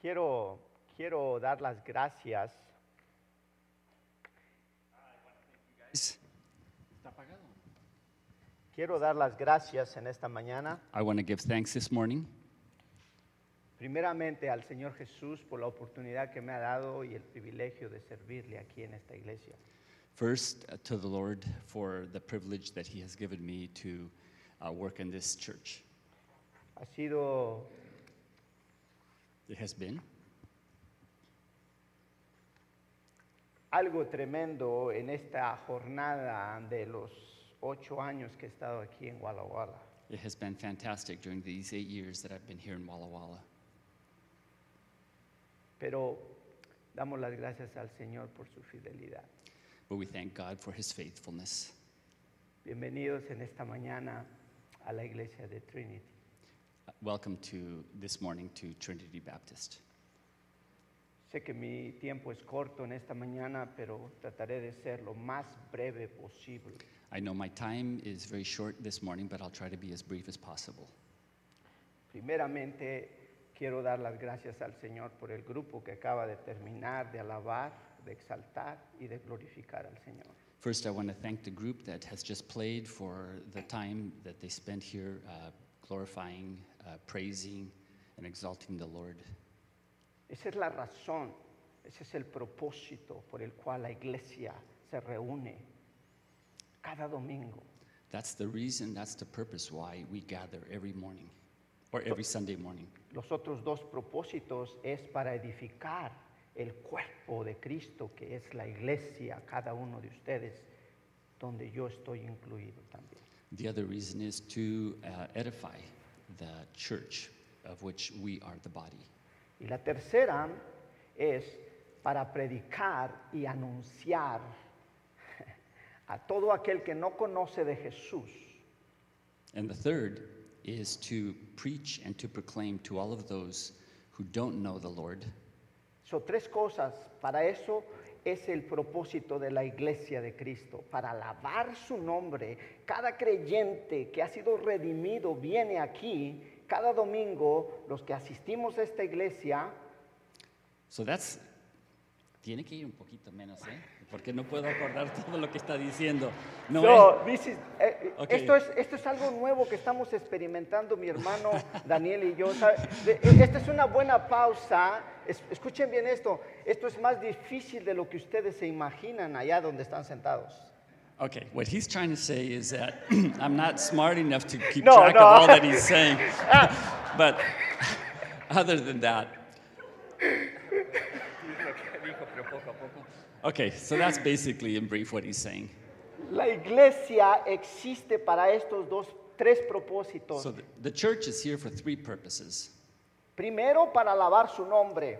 Quiero, quiero dar las gracias Quiero dar las gracias en esta mañana, I want to give thanks this morning, primeramente al Señor Jesús por la oportunidad que me ha dado y el privilegio de servirle aquí en esta iglesia. first uh, to the Lord for the privilege that He has given me to uh, work in this church. Ha sido It has been algo tremendo en esta jornada de los ocho años que he estado aquí en Walla Walla. it has been fantastic during these eight years that I've been here in Walla Walla. Pero damos las gracias al Señor por su fidelidad. But we thank God for His faithfulness. Bienvenidos en esta mañana a la iglesia de Trinity. Welcome to this morning to Trinity Baptist. Sé que mi tiempo es corto en esta mañana, pero trataré de ser lo más breve posible. I know my time is very short this morning, but I'll try to be as brief as possible. Primeramente, quiero dar las gracias al Señor por el grupo que acaba de terminar de alabar, de exaltar y de glorificar al Señor. First, I want to thank the group that has just played for the time that they spent here uh, glorifying, uh, praising, and exalting the Lord. Esa es la razón, ese es el propósito por el cual la iglesia se reúne cada domingo. That's the reason, that's the purpose why we gather every morning or every Sunday morning. Los otros dos propósitos es para edificar el cuerpo de Cristo, que es la iglesia, cada uno de ustedes, donde yo estoy incluido también. The other reason is to uh, edify the church of which we are the body. Y la tercera es para predicar y anunciar a todo aquel que no conoce de Jesús And the third is to preach and to proclaim to all of those who don't know the Lord. So, tres cosas. Para eso es el propósito de la iglesia de Cristo, para alabar su nombre. Cada creyente que ha sido redimido viene aquí. Cada domingo los que asistimos a esta iglesia, So that's. Tiene que ir un poquito menos, ¿eh? Porque no puedo acordar todo lo que está diciendo. No So, this is- eh, eh, Ok. esto, es, esto es algo nuevo que estamos experimentando mi hermano Daniel y yo. eh, Esta es una buena pausa. Es- escuchen bien esto. Esto es más difícil de lo que ustedes se imaginan allá donde están sentados. Okay, what he's trying to say is that I'm not smart enough to keep No, track no. of all that he's saying. but other than that. Okay, so that's basically in brief what he's saying. La iglesia existe para estos dos, tres propósitos. So the, the church is here for three purposes. Primero, para alabar su nombre,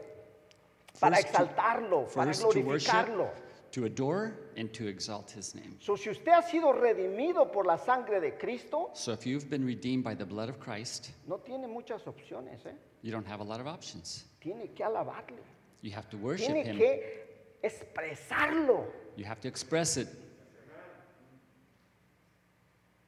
para First to- exaltarlo, para First, to worship, glorificarlo. to adore, and to exalt his name. So, si usted ha sido redimido por la sangre de Cristo, So if you've been redeemed by the blood of Christ, no tiene muchas opciones. ¿eh? you don't have a lot of options. Tiene que alabarle. You have to worship Tiene him. que expresarlo. You have to express it.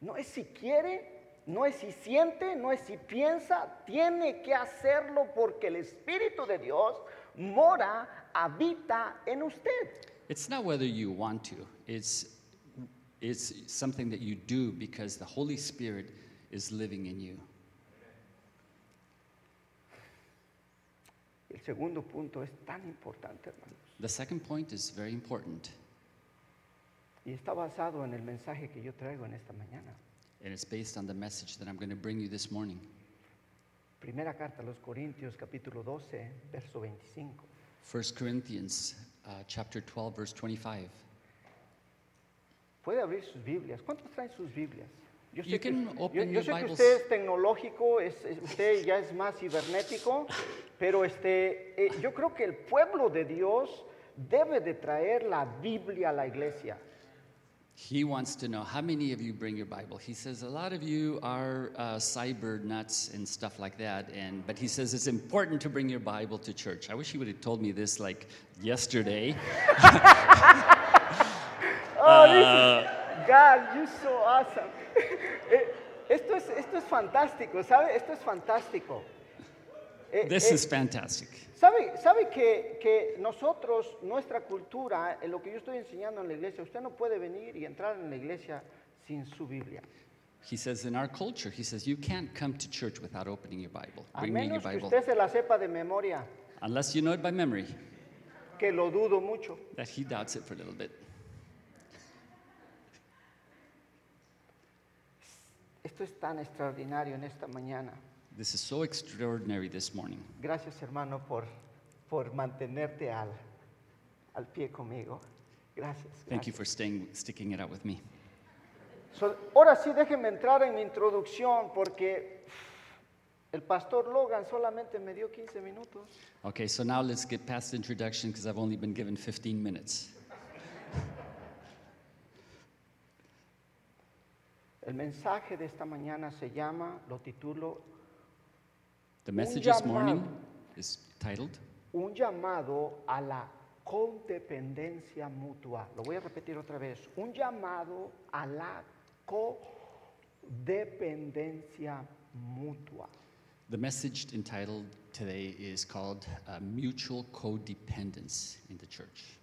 No es si quiere, no es si siente, no es si piensa. Tiene que hacerlo porque el Espíritu de Dios mora, habita en usted. It's not whether you want to. It's it's something that you do because the Holy Spirit is living in you. El segundo punto es tan importante, hermanos. The second point is very important, Y está basado en el mensaje que yo traigo en esta mañana. and it's based on the message that I'm going to bring you this morning. Primera carta a los Corintios, capítulo 12, verso 25. 1 Corinthians uh, chapter 12 verse 25. Puede abrir sus Biblias. ¿Cuántos traen sus Biblias? Yo You que, can yo- open yo your sé que Bibles. usted es tecnológico, es- es- usted ya es más cibernético, pero este, eh, yo creo que el pueblo de Dios debe de traer la Biblia a la iglesia. He wants to know how many of you bring your Bible. He says a lot of you are uh, cyber nuts and stuff like that, and but he says it's important to bring your Bible to church. I wish he would have told me this like yesterday. Oh, this is- God, you're so awesome. Esto, es, esto es fantástico, ¿sabe? Esto es fantástico. Eh, This eh, is fantastic. ¿Sabe, sabe que, que nosotros, nuestra cultura, en lo que yo estoy enseñando en la iglesia, usted no puede venir y entrar en la iglesia sin su Biblia. He says in our culture, he says you can't come to church without opening your Bible, A bringing your que Bible, usted se la sepa de memoria, unless you know it by memory. que lo dudo mucho. That he doubts it for a little bit. Esto es tan extraordinario en esta mañana. This is so extraordinary this morning. Gracias hermano por, por mantenerte al, al pie conmigo. Gracias. Thank you gracias. for staying, sticking it out with me. So, ahora sí déjenme entrar en mi introducción porque el pastor Logan solamente me dio 15 minutos. Okay, so now let's get past the introduction because I've only been given 15 minutes. El mensaje de esta mañana se llama, lo titulo, The message this morning is titled un llamado a la codependencia mutua. Lo voy a repetir otra vez. Un llamado a la codependencia mutua. The message entitled today is called uh, Mutual Codependence in the Church.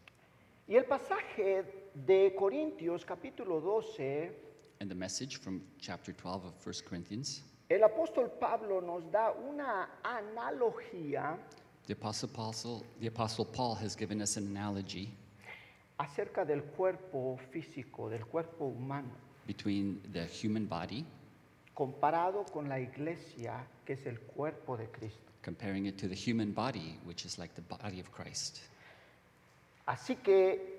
Y el pasaje de Corintios capítulo 12, And the message from chapter 12 of 1 Corinthians, el apóstol Pablo nos da una analogía the Apostle, Apostle, the Apostle Paul has given us an analogy acerca del cuerpo físico, del cuerpo humano, between the human body, comparado con la iglesia, que es el cuerpo de Cristo. comparing it to the human body, which is like the body of Christ. Así que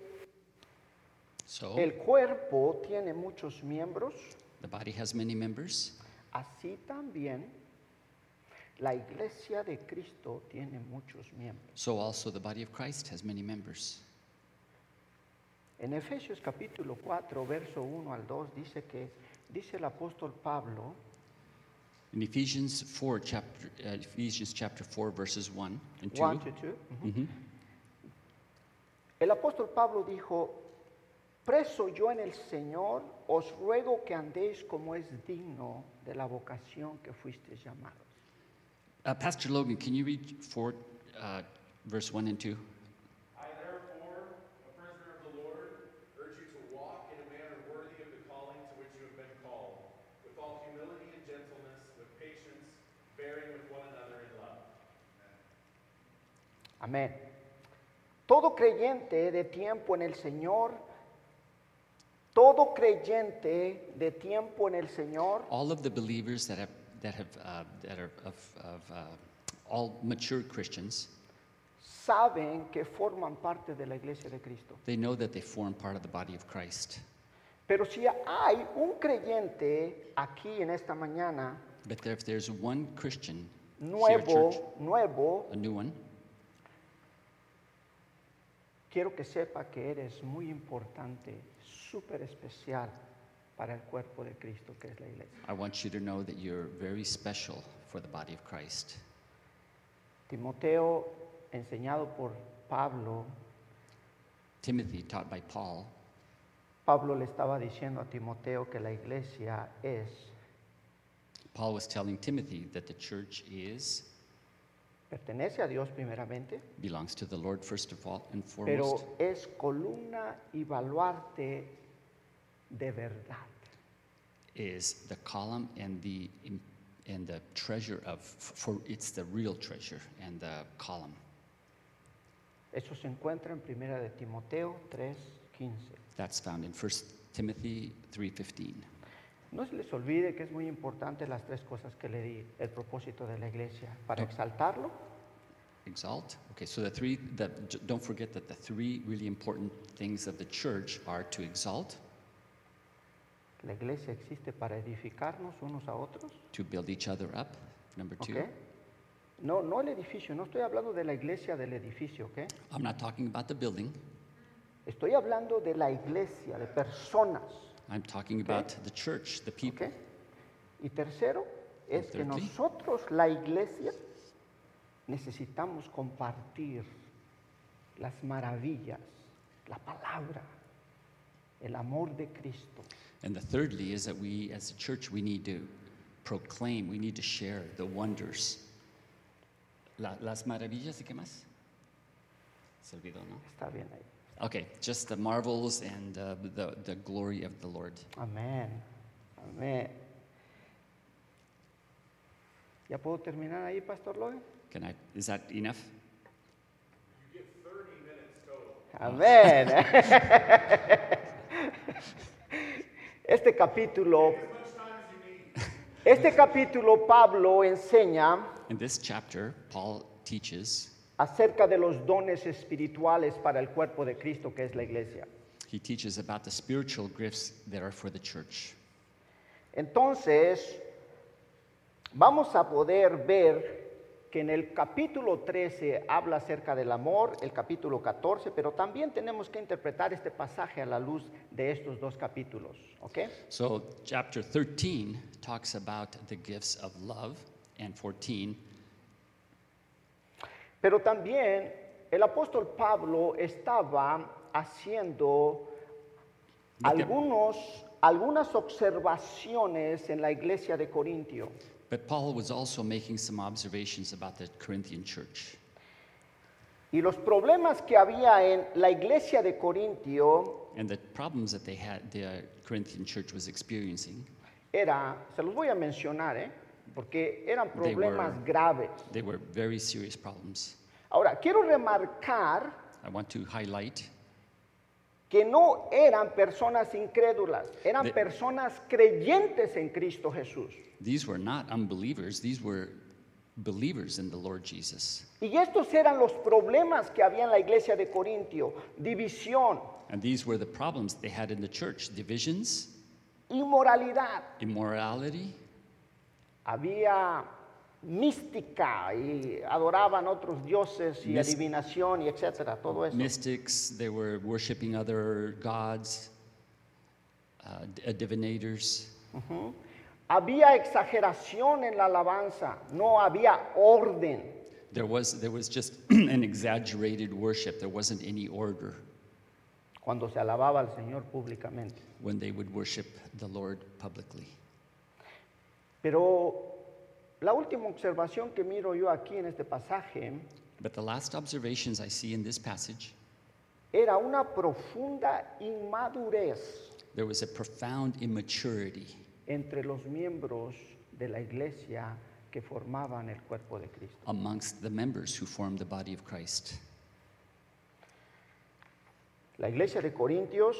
So, el cuerpo tiene muchos miembros, the body has many members, así también la iglesia de Cristo tiene muchos miembros. so also the body of Christ has many members. En Efesios capítulo 4, verso 1 al 2 dice que dice el apóstol Pablo, In Ephesians 4, chapter, uh, Ephesians chapter 4, verses 1 and 2, 1 to 2, ujú. el apóstol Pablo dijo, Preso yo en el Señor os ruego que andéis como es digno de la vocación que fuiste llamados. Uh, Pastor Logan, can you read uh, verse 1 and 2? I therefore, a prisoner of the Lord, urge you to walk in a manner worthy of the calling to which you have been called, with all humility and gentleness, with patience, bearing with one another in love. Amen. Todo creyente de tiempo en el Señor todo creyente de tiempo en el Señor All of the believers that have, that have, uh, that are of, of uh, all mature Christians, saben que forman parte de la iglesia de Cristo. they know that they form part of the body of Christ. Pero si hay un creyente aquí en esta mañana, But there, if there's one Christian here at nuevo, church, nuevo, a new one, quiero que sepa que eres muy importante, súper especial para el cuerpo de Cristo que es la iglesia. I want you to know that you're very special for the body of Christ. Timoteo, enseñado por Pablo, Timothy, taught by Paul, Pablo le estaba diciendo a Timoteo que la iglesia es, Paul was telling Timothy that the church is, pertenece a Dios primeramente, belongs to the Lord first of all and foremost, pero es columna y baluarte de verdad. is the column and the and the treasure of for it's the real treasure and the column. Eso se encuentra en Primera de Timoteo 3:15. That's found in 1 Timothy 3:15. No se les olvide que es muy importante las tres cosas que le di, el propósito de la iglesia, para Ok. exaltarlo, Exalt. Okay, so the three j- don't forget that the three really important things of the church are to exalt, la iglesia existe para edificarnos unos a otros, to build each other up. Number two. ¿ok? No, no el edificio, no estoy hablando de la iglesia del edificio, ¿ok? I'm not talking about the building. Estoy hablando de la iglesia, de personas, I'm talking about the church, the people. Y tercero, es que nosotros, la iglesia, necesitamos compartir las maravillas, la palabra, el amor de Cristo. And the thirdly is that we, as a church, we need to proclaim, we need to share the wonders, La- las maravillas y qué más? Se olvidó, ¿no? Está bien ahí. Okay, just the marvels and uh, the, the glory of the Lord. Amén. Amén. ¿Ya puedo terminar ahí, Pastor Logan? Can I, is that enough? Amén. Este capítulo, este capítulo Pablo enseña In this chapter, Paul teaches, acerca de los dones espirituales para el cuerpo de Cristo que es la iglesia. he teaches about the spiritual gifts that are for the church. Entonces, vamos a poder ver que en el capítulo 13 habla acerca del amor, el capítulo 14, pero también tenemos que interpretar este pasaje a la luz de estos dos capítulos, ¿ok? So, chapter 13 talks about the gifts of love, and 14 Pero también el apóstol Pablo estaba haciendo algunos, algunas observaciones en la iglesia de Corintio. But Paul was also making some observations about the Corinthian church. Y los problemas que había en la iglesia de Corintio And the problems that they had, the Corinthian church was experiencing, era, se los voy a mencionar, ¿eh? porque eran They problemas were- graves. they were very serious problems. Ahora, quiero remarcar I want to highlight que no eran personas incrédulas, eran personas creyentes en Cristo Jesús. these were not unbelievers, these were believers in the Lord Jesus. Y estos eran los problemas que había en la iglesia de Corintio, división, And these were the problems they had in the church divisions, inmoralidad, immorality, había mística y adoraban otros dioses y adivinación y etcétera, todo eso. mystics, they were worshiping other gods, uh, uh, divinators. Había exageración en la alabanza, no había orden. There was, there was just an exaggerated worship. There wasn't any order cuando se alababa al Señor públicamente. when they would worship the Lord publicly. Pero la última observación que miro yo aquí en este pasaje But the last observations I see in this passage, era una profunda inmadurez there was a profound immaturity entre los miembros de la iglesia que formaban el cuerpo de Cristo. amongst the members who formed the body of Christ. La iglesia de Corintios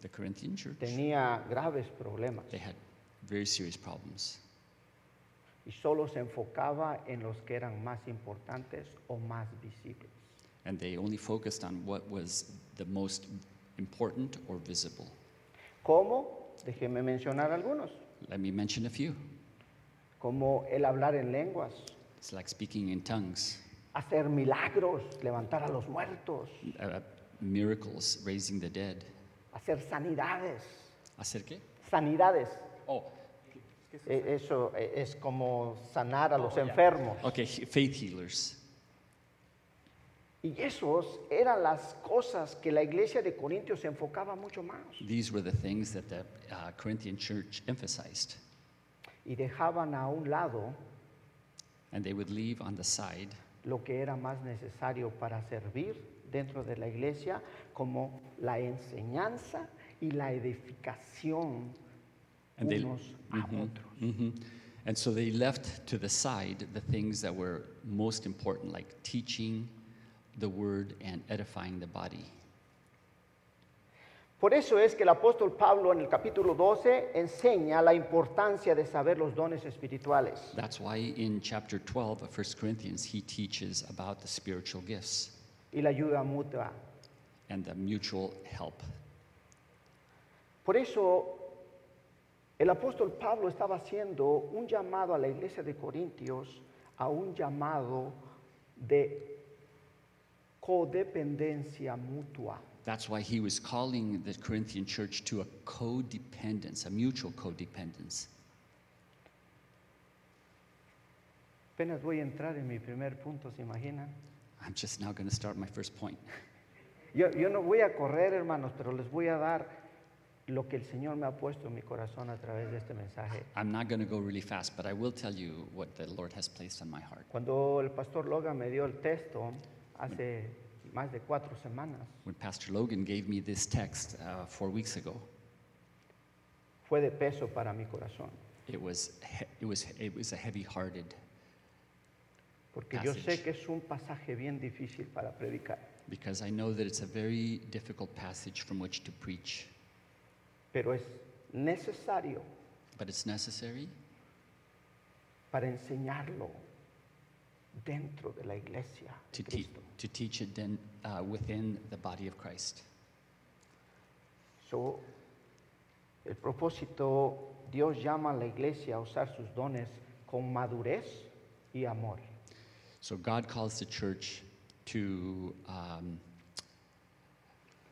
The Corinthian church, tenía graves problemas they had very serious problems. Y solo se enfocaba en los que eran más importantes o más visibles. And they only focused on what was the most important or visible. ¿Cómo? Déjeme mencionar algunos, Let me mention a few. como el hablar en lenguas, It's like speaking in tongues, hacer milagros, levantar a los muertos, uh, miracles, raising the dead. hacer sanidades. ¿Hacer qué? Sanidades. Oh, Eso e- es como sanar a los enfermos. okay, faith healers. Y esos eran las cosas que la iglesia de Corintios se enfocaba mucho más. These were the things that the uh, Corinthian church emphasized. Y dejaban a un lado And they would leave on the side lo que era más necesario para servir dentro de la iglesia, como la enseñanza y la edificación And they- unos a otros. Mhm. And so they left to the side the things that were most important, like teaching the word and edifying the body. Por eso es que el apóstol Pablo en el capítulo 12 enseña la importancia de saber los dones espirituales. That's why in chapter 12 of 1 Corinthians, he teaches about the spiritual gifts y la ayuda mutua. and the mutual help. Por eso el apóstol Pablo estaba haciendo un llamado a la iglesia de Corintios a un llamado de codependencia mutua. That's why he was calling the Corinthian church to a codependence, a mutual codependence. Apenas voy a entrar en mi primer punto, ¿se imaginan? I'm just now going to start my first point. Yo, yo no voy a correr, hermanos, pero les voy a dar lo que el Señor me ha puesto en mi corazón a través de este mensaje. I'm not going to go really fast, but I will tell you what the Lord has placed on my heart. Cuando el pastor Logan me dio el texto hace más de cuatro semanas, When Pastor Logan gave me this text uh, four weeks ago, fue de peso para mi corazón, it was, he- it was, it was a heavy-hearted, porque yo Passage. sé que es un pasaje bien difícil para predicar, because I know that it's a very difficult passage from which to preach, pero es necesario but it's necessary para enseñarlo dentro de la iglesia to, te- Cristo. to teach it then, uh, within the body of Christ. So, el propósito, Dios llama a la iglesia a usar sus dones con madurez y amor. So God calls the church to, um,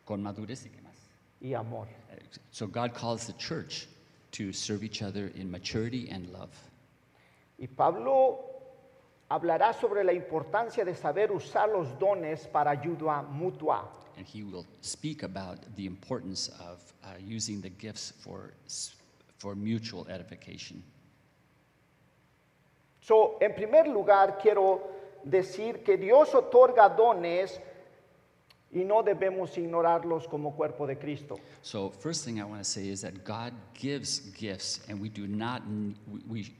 con madurez y más? Y amor. So God calls the church to serve each other in maturity and love. Y Pablo hablará sobre la importancia de saber usar los dones para ayuda mutua. And he will speak about the importance of uh, using the gifts for, for mutual edification. So, en primer lugar, quiero decir que Dios otorga dones y no debemos ignorarlos como cuerpo de Cristo. So, first thing I want to say is that God gives gifts, and we do not, we,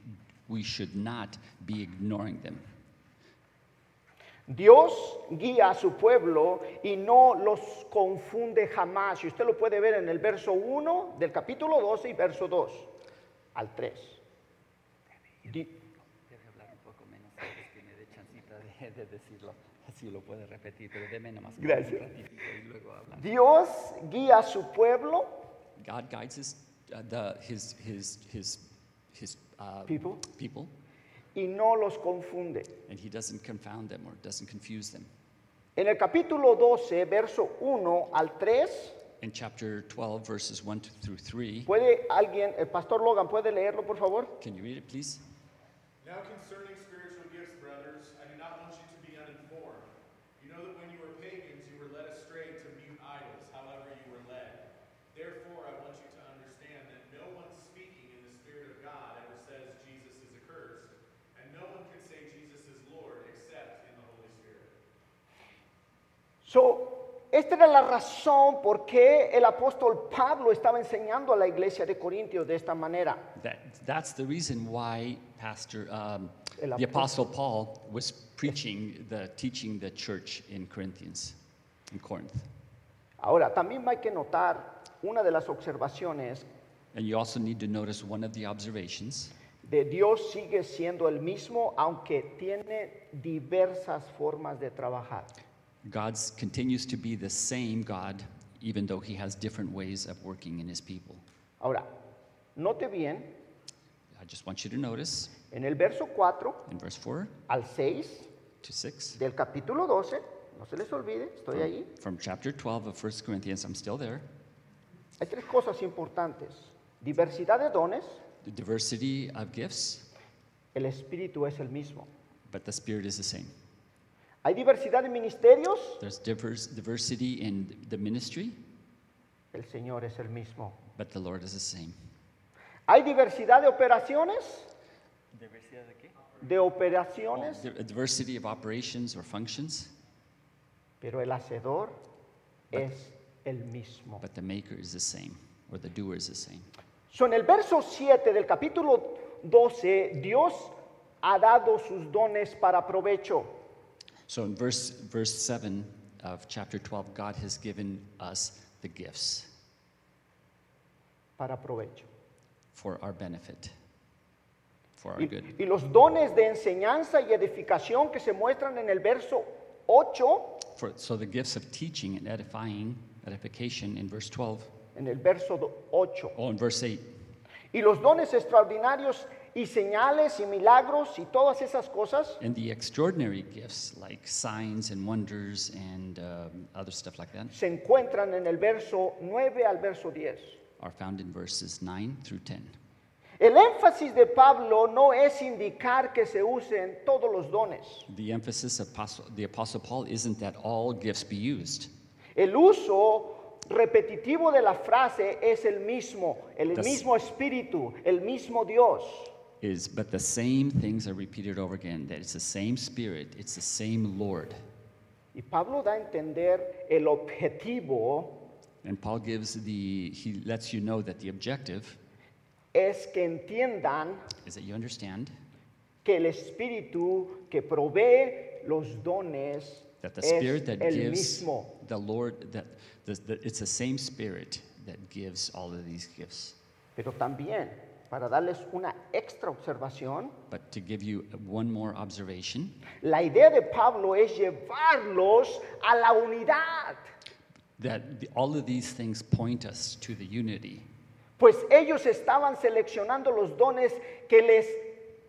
we, should not be ignoring them. Dios guía a su pueblo y no los confunde jamás. Y usted lo puede ver en el verso 1 del capítulo 12 y verso 2 al 3. Di- Debe hablar un poco menos, me dé chancita de, de decirlo. Así lo puede repetir, pero deme nomás un Gracias. y luego. Dios guía a su pueblo, God guides his, uh, the, his, his, his, his uh, People. people, y no los confunde. and he doesn't confound them or doesn't confuse them. En el capítulo 12, verso 1 al 3, In chapter 12, verses 1 to- through 3, ¿puede alguien, el pastor Logan, puede leerlo por favor? can you read it, please? Now concerning spiritual gifts, brothers, I do not want you to be uninformed. You know that when you were pagans, you were led astray to mute idols, however you were led. Therefore, I want you to understand that no one speaking in the Spirit of God ever says Jesus is accursed, and no one can say Jesus is Lord except in the Holy Spirit. So, esta era la razón por qué el apóstol Pablo estaba enseñando a la iglesia de Corintios de esta manera. That, that's the reason why Pastor, um, the Apostle Paul was preaching, the, teaching the church in Corinthians, in Corinth. Ahora, también hay que notar una de las observaciones And you also need to notice one of the observations de Dios sigue siendo el mismo, aunque tiene diversas formas de trabajar. God continues to be the same God, even though he has different ways of working in his people. Ahora, note bien, I just want you to notice en el verso 4 in verse 4 al 6 to 6, del capítulo 12, no se les olvide, estoy ahí, from chapter 12 of 1 Corinthians, I'm still there. hay tres cosas importantes. Diversidad de dones, The diversity of gifts, el espíritu es el mismo. but the Spirit is the same. Hay diversidad de ministerios, There's diverse, diversity in the ministry, el Señor es el mismo. but the Lord is the same. Hay diversidad de operaciones, de operaciones, Di- diversity of operations or functions, pero el hacedor es el mismo. but the maker is the same, or the doer is the same. So, en el verso 7 del capítulo 12, Dios ha dado sus dones para provecho. So in verse, verse 7 of chapter 12, God has given us the gifts Para provecho. for our benefit, for our Y, good. y los dones de enseñanza y edificación que se muestran en el verso 8, For, so the gifts of teaching and edifying, edification in verse 12, en el verso 8, oh, in verse 8, y los dones extraordinarios y señales y milagros y todas esas cosas and the extraordinary gifts like signs and wonders and um, other stuff like that se encuentran en el verso 9 al verso 10. are found in verses 9 through 10. El énfasis de Pablo no es indicar que se usen todos los dones. The emphasis of Apostle, the Apostle Paul isn't that all gifts be used. El uso repetitivo de la frase es el mismo, el Das- mismo espíritu, el mismo Dios. Is but the same things are repeated over again that it's the same spirit it's the same lord Y Pablo da a entender el objetivo and paul gives the he lets you know that the objective es que entiendan is that you understand que el espíritu que provee los dones that the es spirit that el gives mismo. the lord that the, the, it's the same spirit that gives all of these gifts Pero también, para darles una extra observación, but to give you one more observation la idea de Pablo es llevarlos a la unidad. that the, all of these things point us to the unity Pues ellos estaban seleccionando los dones que les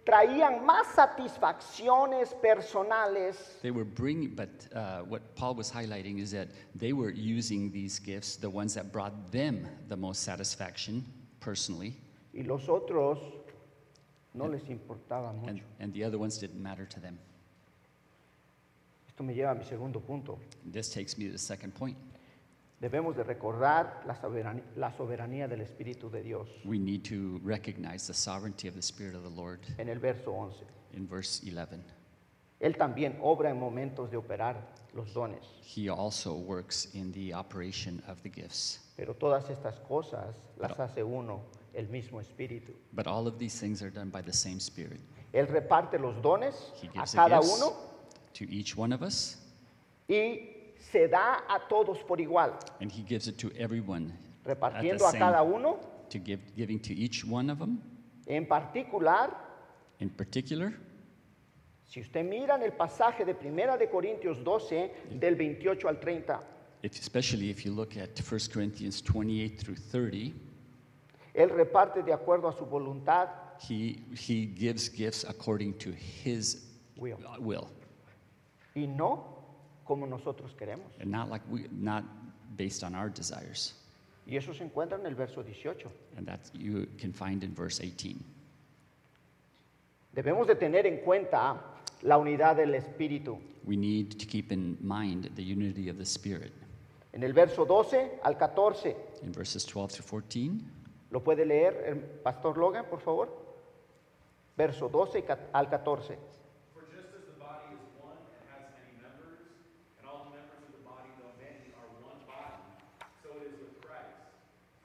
traían más satisfacciones personales They were bringing, but uh, what Paul was highlighting is that they were using these gifts, the ones that brought them the most satisfaction personally, y los otros no les importaba and, mucho. and the other ones didn't matter to them. Esto me lleva a mi segundo punto. This takes me to the second point. Debemos de recordar la soberanía, la soberanía del Espíritu de Dios We need to recognize the sovereignty of the Spirit of the Lord en el verso 11. in verse 11. Él también obra en momentos de operar los dones, He also works in the operation of the gifts. pero todas estas cosas las hace uno, el mismo Espíritu. But all of these things are done by the same Spirit. Él reparte los dones He a gives the cada gifts uno to each one of us, y se da a todos por igual, and He gives it to everyone repartiendo a same cada uno, to give, giving to each one of them en particular, in particular. si usted mira en el pasaje de Primera de Corintios 12, del 28 al 30, If, especially if you look at 1 Corinthians 28 through 30, Él reparte de acuerdo a su voluntad, he, he gives gifts according to his Will. will, y no como nosotros queremos. and not like we, not based on our desires. Y eso se encuentra en el verso 18. And that you can find in verse 18. Debemos de tener en cuenta la unidad del Espíritu. We need to keep in mind the unity of the Spirit. En el verso 12 al 14, In verses 12 to 14, ¿lo puede leer el pastor Logan, por favor? Verso 12 y ca- al 14. For just as the body is one and has many members, and all the members of the body, though many, are one body, so it is with Christ.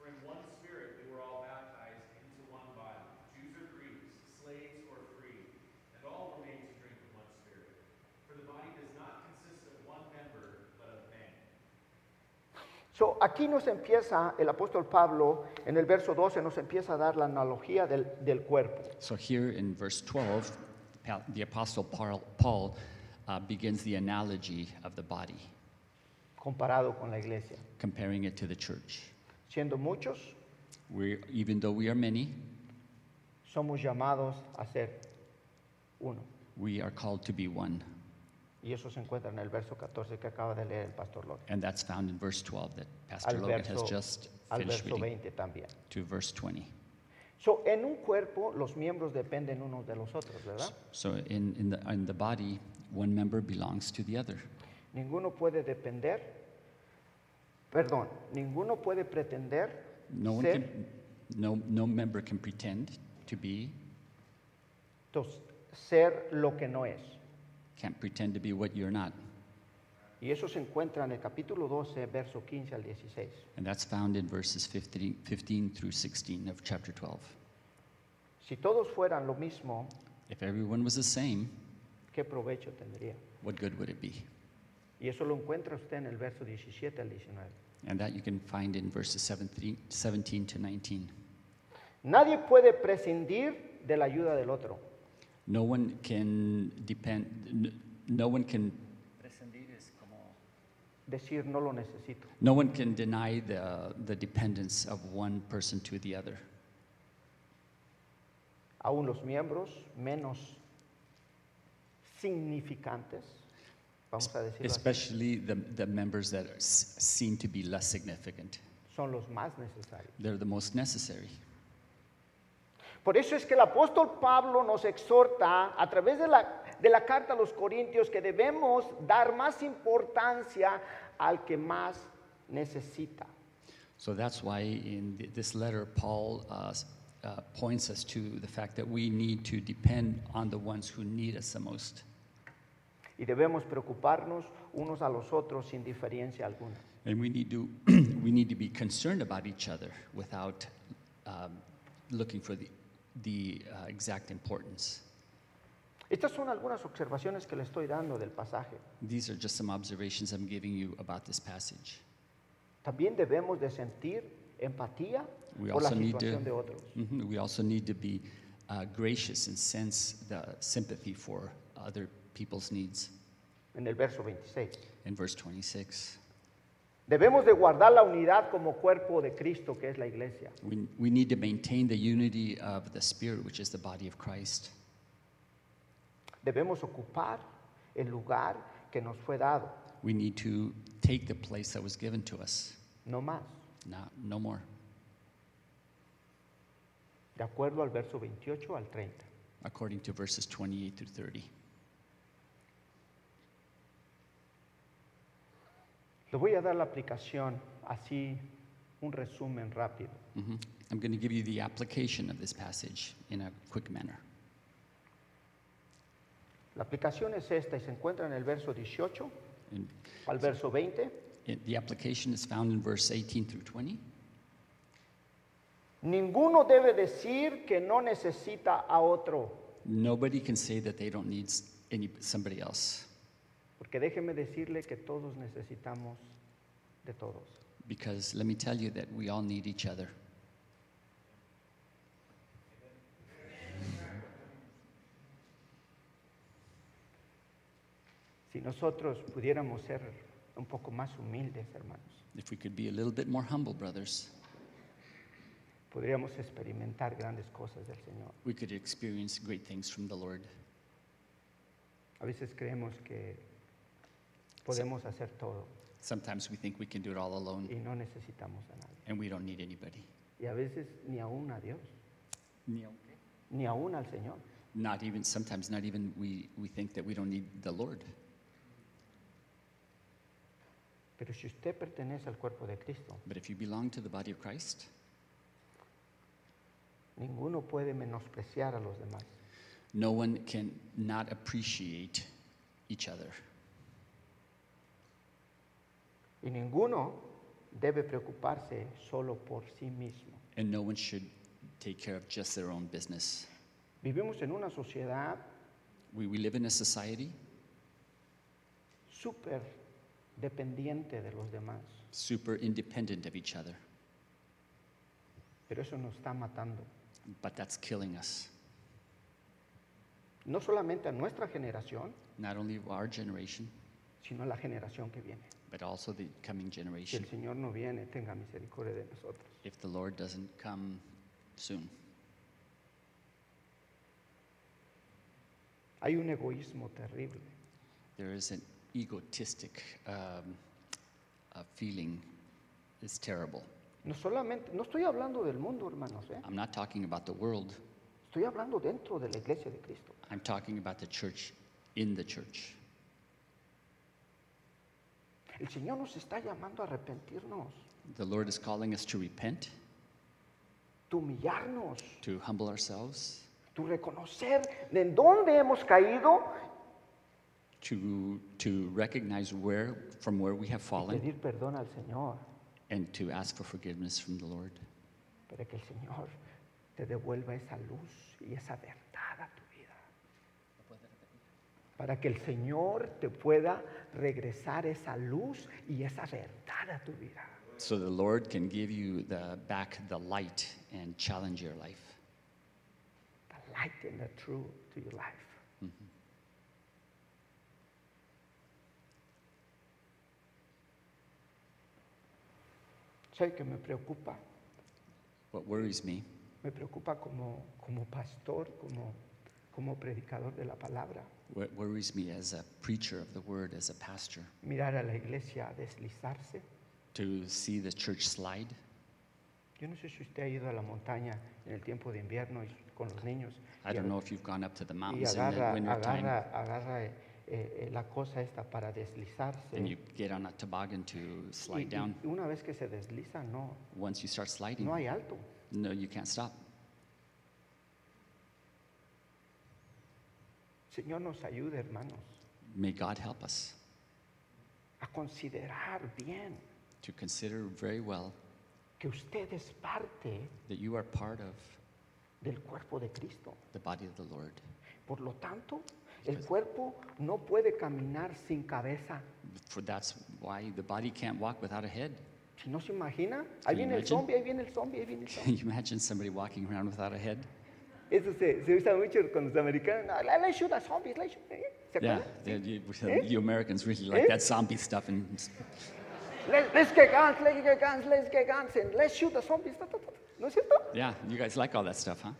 For in one spirit we were all baptized into one body, Jews or Greeks, slaves or free, and all were made to drink of one spirit. For the body does not consist of one member, but of many. So, aquí nos empieza el apóstol Pablo, en el verso 12 nos empieza a dar la analogía del, del cuerpo. so here in verse 12, Pa- the Apostle Paul, Paul uh, begins the analogy of the body, comparado con la iglesia. comparing it to the church. Siendo muchos, we even though we are many, somos llamados a ser uno. we are called to be one. Y eso se encuentra en el verso 14 que acaba de leer el pastor Logan. And that's found in verse 12 that Pastor Al Logan has verso, just al finished verso reading 20 también. to verse 20. So, en un cuerpo los miembros dependen unos de los otros, ¿verdad? So in, in, the, in the body, one member belongs to the other. Ninguno puede depender, perdón, ninguno puede pretender No, one ser, can, no, no member can pretend to be, tos- ser lo que no es. Can't pretend to be what you're not. Y eso se encuentra en el capítulo 12, verso 15 al 16. And that's found in verses 15, 15 through 16 of chapter 12. Si todos fueran lo mismo, If everyone was the same, ¿qué provecho tendría? what good would it be? Y eso lo encuentra usted en el verso 17 al 19. And that you can find in verses 17, 17 to 19. Nadie puede prescindir de la ayuda del otro. No one can depend, no one can, Decir no lo necesito. no one can deny the, the dependence of one person to the other. Aún los miembros menos significantes, vamos a decirlo así, Especially the, the members that are, seem to be less significant. son los más necesarios. They're the most necessary. Por eso es que el apóstol Pablo nos exhorta a través de la, de la carta a los Corintios que debemos dar más importancia al que más necesita. So that's why in th- this letter, Paul uh, uh, points us to the fact that we need to depend on the ones who need us the most. Y debemos preocuparnos unos a los otros sin diferencia alguna. And we need to, we need to be concerned about each other without um, looking for the, the uh, exact importance. Estas son algunas observaciones que le estoy dando del pasaje. These are just some observations I'm giving you about this passage. También debemos de sentir empatía We por la also need to, situación de otros. Mhm, we also need to be uh, gracious and sense the sympathy for other people's needs. En el verso 26. In verse 26, Debemos de guardar la unidad como cuerpo de Cristo, que es la iglesia. we, we need to maintain the unity of the Spirit, which is the body of Christ. Debemos ocupar el lugar que nos fue dado, We need to take the place that was given to us, no más, not, no more, de acuerdo al verso 28 al 30. according to verses 28 through 30. Le voy a dar la aplicación, así un resumen rápido. Mhm. I'm going to give you the application of this passage in a quick manner. La aplicación es esta y se encuentra en el verso 18 And al verso 20. it, the application is found in verse 18 through 20. Ninguno debe decir que no necesita a otro, Nobody can say that they don't need any, somebody else porque déjeme decirle que todos necesitamos de todos. because let me tell you that we all need each other. Si nosotros pudiéramos ser un poco más humildes, hermanos, If we could be a little bit more humble, brothers, podríamos experimentar grandes cosas del Señor. we could experience great things from the Lord. A veces creemos que podemos hacer todo Sometimes we think we can do it all alone y no necesitamos a nadie. and we don't need anybody. Y a veces ni aún a Dios, ni aún al Señor. Not even, sometimes not even we, we think that we don't need the Lord. Pero si usted pertenece al cuerpo de Cristo, But if you belong to the body of Christ, ninguno puede menospreciar a los demás. no one can not appreciate each other. Y ninguno debe preocuparse solo por sí mismo. And no one should take care of just their own business. Vivimos en una sociedad We, we live in a society súper dependiente de los demás, super independent of each other, pero eso nos está matando. but that's killing us. No solamente a nuestra generación, Not only our generation, sino a la generación que viene. But also the coming Si generation, el Señor no viene, tenga misericordia de nosotros. if the Lord doesn't come soon. Hay un egoísmo terrible. There is an egotistic um, uh, feeling. It's terrible. No solamente, no estoy hablando del mundo, hermanos, ¿eh? I'm not talking about the world. estoy hablando dentro de la iglesia de Cristo. I'm talking about the church in the church. El Señor nos está llamando a arrepentirnos, The Lord is calling us to repent, de humillarnos, to humble ourselves, de reconocer de en dónde hemos caído to, to recognize where, from where we have y fallen, pedir perdón al Señor, and to ask for forgiveness from the Lord, para que el Señor te devuelva esa luz y esa verdad a tu. Para que el Señor te pueda regresar esa luz y esa verdad a tu vida. so the Lord can give you the, back the light and challenge your life. The light and the truth to your life. Sé que me preocupa, What worries me me preocupa como, como pastor, como, como predicador de la palabra, worries me as a preacher of the word, as a pastor, mirar a la iglesia deslizarse. to see the church slide. Yo no sé si usted ha ido a la montaña en el tiempo de invierno y con los niños I don't know if you've gone up to the mountains in the agarra, winter time agarra, agarra eh, eh, eh, la cosa esta para deslizarse. and you get on a toboggan to slide y- down. y una vez que se desliza, no, Once you start sliding, no hay alto. no, you can't stop. Señor nos ayude, hermanos, May God help us a considerar bien to consider very well que usted es parte that you are part of del cuerpo de Cristo. the body of the Lord. Por lo tanto, el cuerpo no puede caminar sin cabeza. For that's why the body can't walk without a head. Si no se imagina, ahí viene el zombie, ahí viene el zombie, ahí viene el Can you imagine somebody walking around without a head? Eso se, se usa mucho con los americanos. No, le- let's shoot a zombies, let's shoot, ¿eh? ¿Se Yeah, the- you, Eh? you Americans really like Eh? that zombie stuff. And Let, let's get guns, let's get guns, let's get guns, and let's shoot the zombies. ¿No es cierto? yeah, you guys like all that stuff, huh?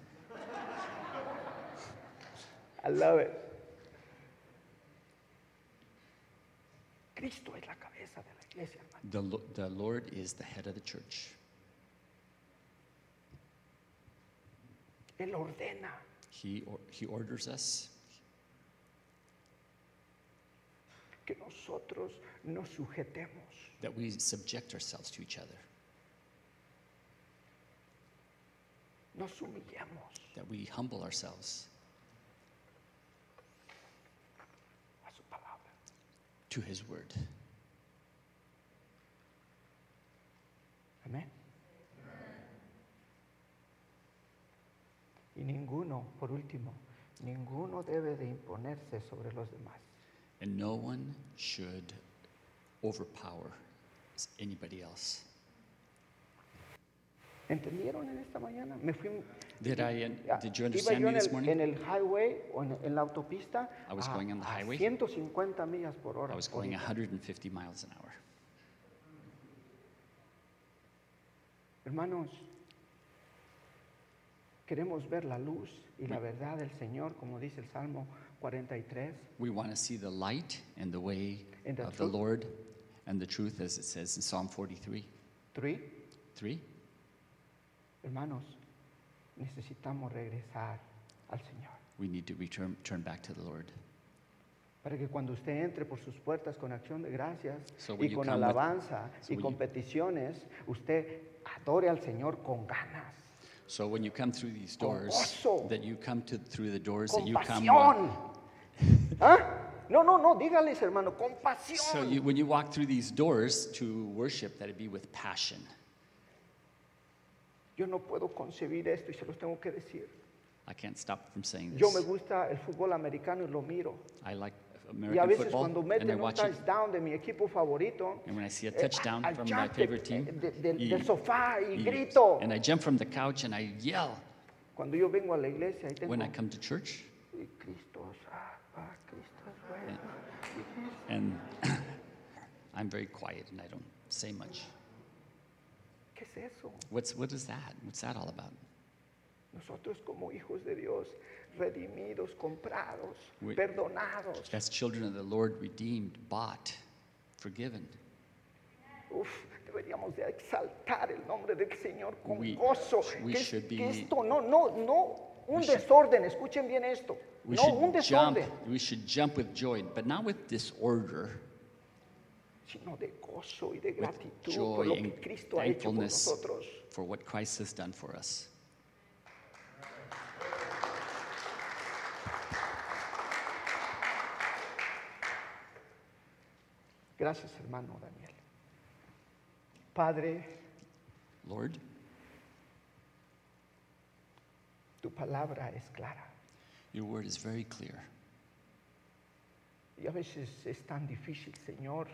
I love it. Cristo es la cabeza de la iglesia, hermano. The, the Lord is the head of the church. Él ordena. He, or, he orders us que nosotros nos sujetemos. that we subject ourselves to each other, nos humillemos that we humble ourselves a su palabra. to His word. Y ninguno, por último, ninguno debe de imponerse sobre los demás. And no one should overpower anybody else. ¿Entendieron en esta mañana? Me fui. Did I, Ah, did you understand me this morning? en el highway o en, en la autopista I was a, going on the highway. 150 millas por hora. I was going ahorita. 150 miles an hour. Hermanos, queremos ver la luz y la verdad del Señor, como dice el Salmo 43. We want to see the light and the way And the of the. Lord and the truth, as it says in Psalm 43 Three, 3. hermanos, necesitamos regresar al Señor. We need to return turn back to the Lord. Para que cuando usted entre por sus puertas con acción de gracias So y con come with- alabanza so y con you- peticiones, usted adore al Señor con ganas, So when you come through these doors, that you come to through the doors, that you come. with- ¿Ah? No, no, no, dígales, hermano, con So you, when you walk through these doors to worship, that it be with passion. Yo no puedo concebir esto y se los tengo que decir. I can't stop from saying this. Yo me gusta el fútbol americano y lo miro. I like Y a veces football, cuando and I meten un watch it. de mi equipo favorito, And when I see a eh, touchdown I- I from my favorite team, de- del- y- del sofá y y- grito. and I jump from the couch and I yell. Cuando yo vengo a la iglesia y tengo When I come to church, y Cristo, ah, ah, Cristo es bueno. and I'm very quiet and I don't say much. ¿Qué es eso? What's what is that? What's that all about? Nosotros como hijos de Dios, redimidos, comprados, We- perdonados. As children of the Lord, redeemed, bought, forgiven. Uf, deberíamos de exaltar el nombre del Señor con We- gozo. we que, should que be- esto no, no, no, un we should- escuchen bien esto. We no, un should jump. We should jump with joy, but not with disorder, sino de gozo y de gratitud por joy lo que Cristo ha hecho por thankfulness nosotros. for what Christ has done for us. Gracias, hermano Daniel. Padre, Lord, tu palabra es clara your word is very clear, y a veces es tan difícil, Señor,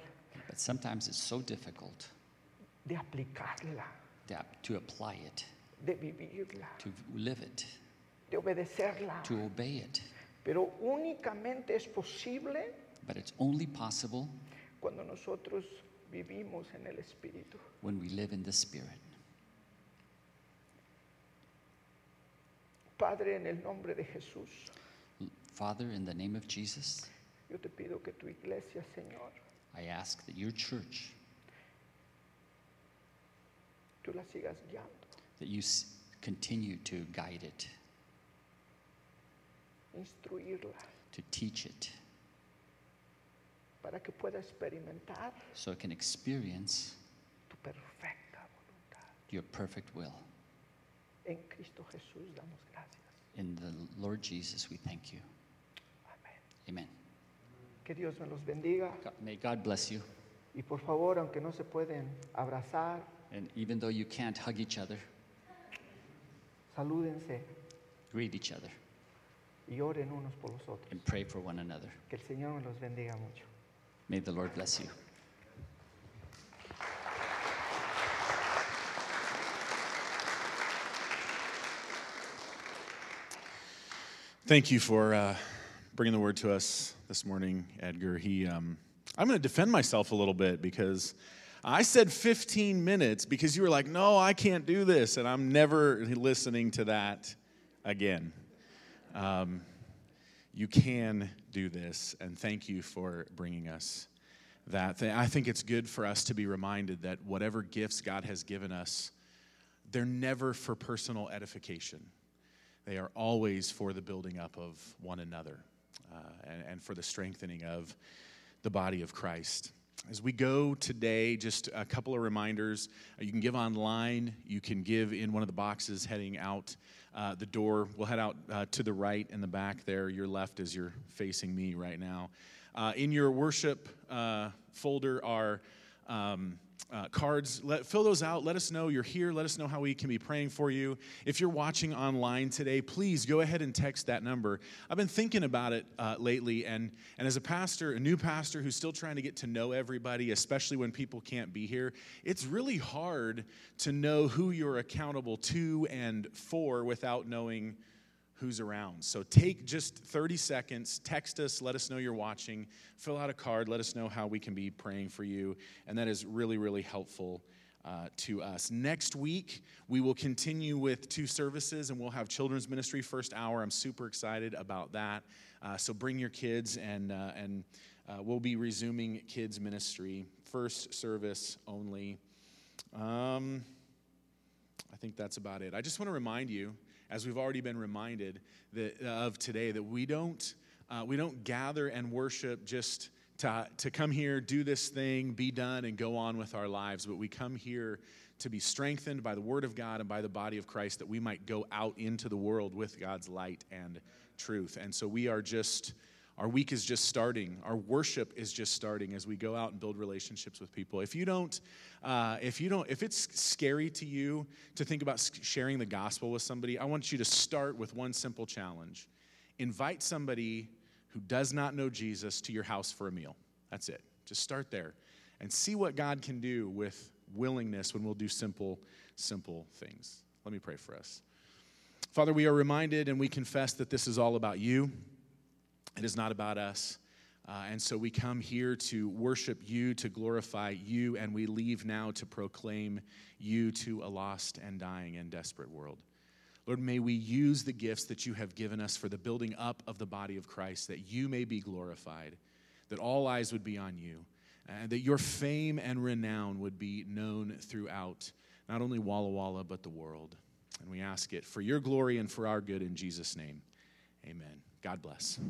but sometimes it's so difficult de aplicarla, to, to apply it, de vivirla, to live it, de obedecerla. to obey it. Pero únicamente es posible But it's only possible cuando nosotros vivimos en el Espíritu. when we live in the Spirit. Padre, en el nombre de Jesús, Father, in the name of Jesus, yo te pido que tu iglesia, Señor, I ask that your church, tú la sigas guiando. that you s- continue to guide it, instruirla, to teach it, para que pueda experimentar so it can experience tu perfecta voluntad. your perfect will. En Cristo Jesús damos gracias. In the Lord Jesus, we thank you. Amén. Amen. Que Dios me los bendiga. God, may God bless you. Y por favor, aunque no se pueden abrazar, And even though you can't hug each other, salúdense greet each other y oren unos por los otros. and pray for one another. Que el Señor me los bendiga mucho. May the Lord bless you. Thank you for uh, bringing the word to us this morning, Edgar. He, um, I'm going to defend myself a little bit because I said 15 minutes because you were like, no, I can't do this. And I'm never listening to that again. Um, you can do this, and thank you for bringing us that. I think it's good for us to be reminded that whatever gifts God has given us, they're never for personal edification. They are always for the building up of one another uh, and, and for the strengthening of the body of Christ. As we go today, just a couple of reminders. Uh, You can give online, you can give in one of the boxes heading out uh, the door. We'll head out uh, to the right in the back there, your left as you're facing me right now. Uh, in your worship uh, folder are um, uh, cards. Let, fill those out. Let us know you're here. Let us know how we can be praying for you. If you're watching online today, please go ahead and text that number. I've been thinking about it uh, lately, and, and as a pastor, a new pastor who's still trying to get to know everybody, especially when people can't be here, it's really hard to know who you're accountable to and for without knowing who's around. So take just 30 seconds, text us, let us know you're watching, fill out a card, let us know how we can be praying for you. And that is really, really helpful uh, to us. Next week, we will continue with two services and we'll have children's ministry first hour. I'm super excited about that. Uh, so bring your kids and, uh, and uh, we'll be resuming kids' ministry. First service only. Um, I think that's about it. I just want to remind you, as we've already been reminded that, uh, of today, that we don't, uh, we don't gather and worship just to, to come here, do this thing, be done, and go on with our lives, but we come here to be strengthened by the Word of God and by the body of Christ that we might go out into the world with God's light and truth. And so we are just. Our week is just starting. Our worship is just starting as we go out and build relationships with people. If you don't, uh, if you don't, if it's scary to you to think about sharing the gospel with somebody, I want you to start with one simple challenge: invite somebody who does not know Jesus to your house for a meal. That's it. Just start there, and see what God can do with willingness when we'll do simple, simple things. Let me pray for us. Father, we are reminded and we confess that this is all about you. It is not about us. Uh, and so we come here to worship you, to glorify you, and we leave now to proclaim you to a lost and dying and desperate world. Lord, may we use the gifts that you have given us for the building up of the body of Christ, that you may be glorified, that all eyes would be on you, and that your fame and renown would be known throughout not only Walla Walla, but the world. And we ask it for your glory and for our good in Jesus' name. Amen. God bless.